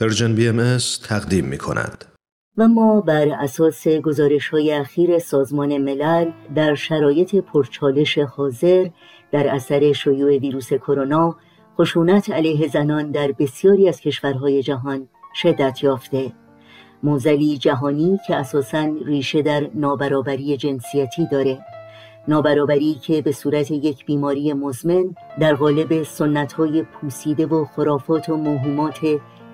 Persian BM تقدیم می کند. و ما بر اساس گزارش های اخیر سازمان ملل در شرایط پرچالش حاضر در اثر شیوع ویروس کرونا خشونت علیه زنان در بسیاری از کشورهای جهان شدت یافته معضلی جهانی که اساساً ریشه در نابرابری جنسیتی داره نابرابری که به صورت یک بیماری مزمن در قالب سنت های پوسیده و خرافات و موهومات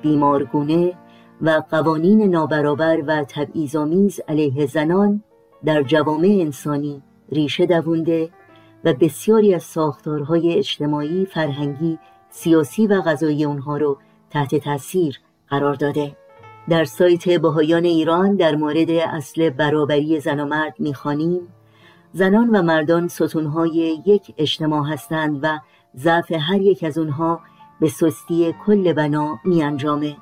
بیمارگونه و قوانین نابرابر و تبعیض‌آمیز علیه زنان در جوامع انسانی ریشه دوونده و بسیاری از ساختارهای اجتماعی، فرهنگی، سیاسی و غذایی اونها رو تحت تاثیر قرار داده. در سایت بهایان ایران در مورد اصل برابری زن و مرد می‌خوانیم زنان و مردان ستونهای یک اجتماع هستند و ضعف هر یک از اونها به سستی کل بنا می انجامه.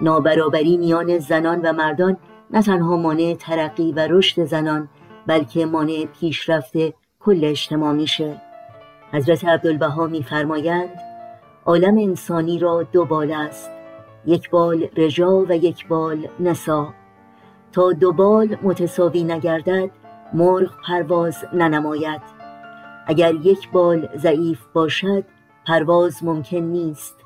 نابرابری میان زنان و مردان نه تنها مانع ترقی و رشد زنان بلکه مانع پیشرفت کل اجتماع میشه. حضرت عبدالبها میفرمایند عالم انسانی را دو بال است یک بال رجا و یک بال نسا. تا دو بال متساوی نگردد مرغ پرواز ننماید. اگر یک بال ضعیف باشد پرواز ممکن نیست.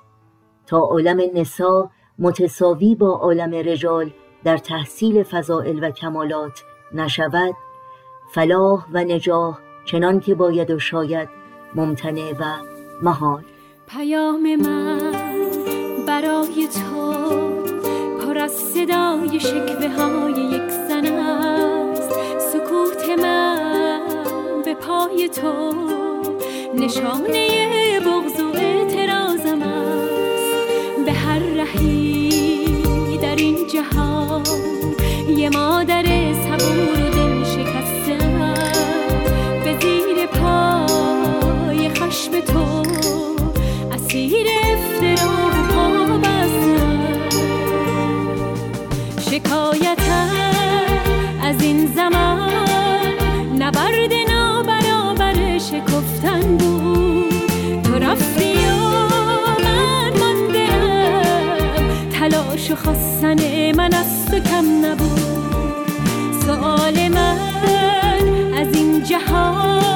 تا عالم نسا متساوی با عالم رجال در تحصیل فضائل و کمالات نشود فلاح و نجاح چنان که باید و شاید ممتنع و محال. پیام من برای تو پر از صدای شکوه های یک زن است. سکوت من به پای تو نشانه این خواستن من از تو کم نبود. سؤال من از این جهان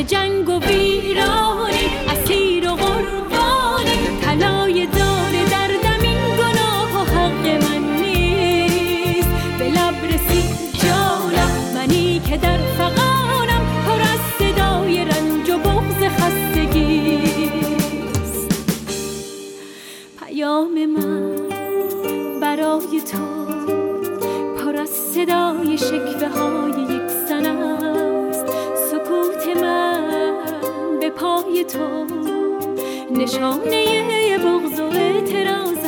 به جنگ و ویرانی اسیر و قربانی. طلای دار دردم این گناه و حق من نیست. به لب رسید جانم منی که در فقانم پر از صدای رنج و بغز خستگیست پیام من برای تو پر از صدای شکوه های تو. نشانه بغض و اعتراض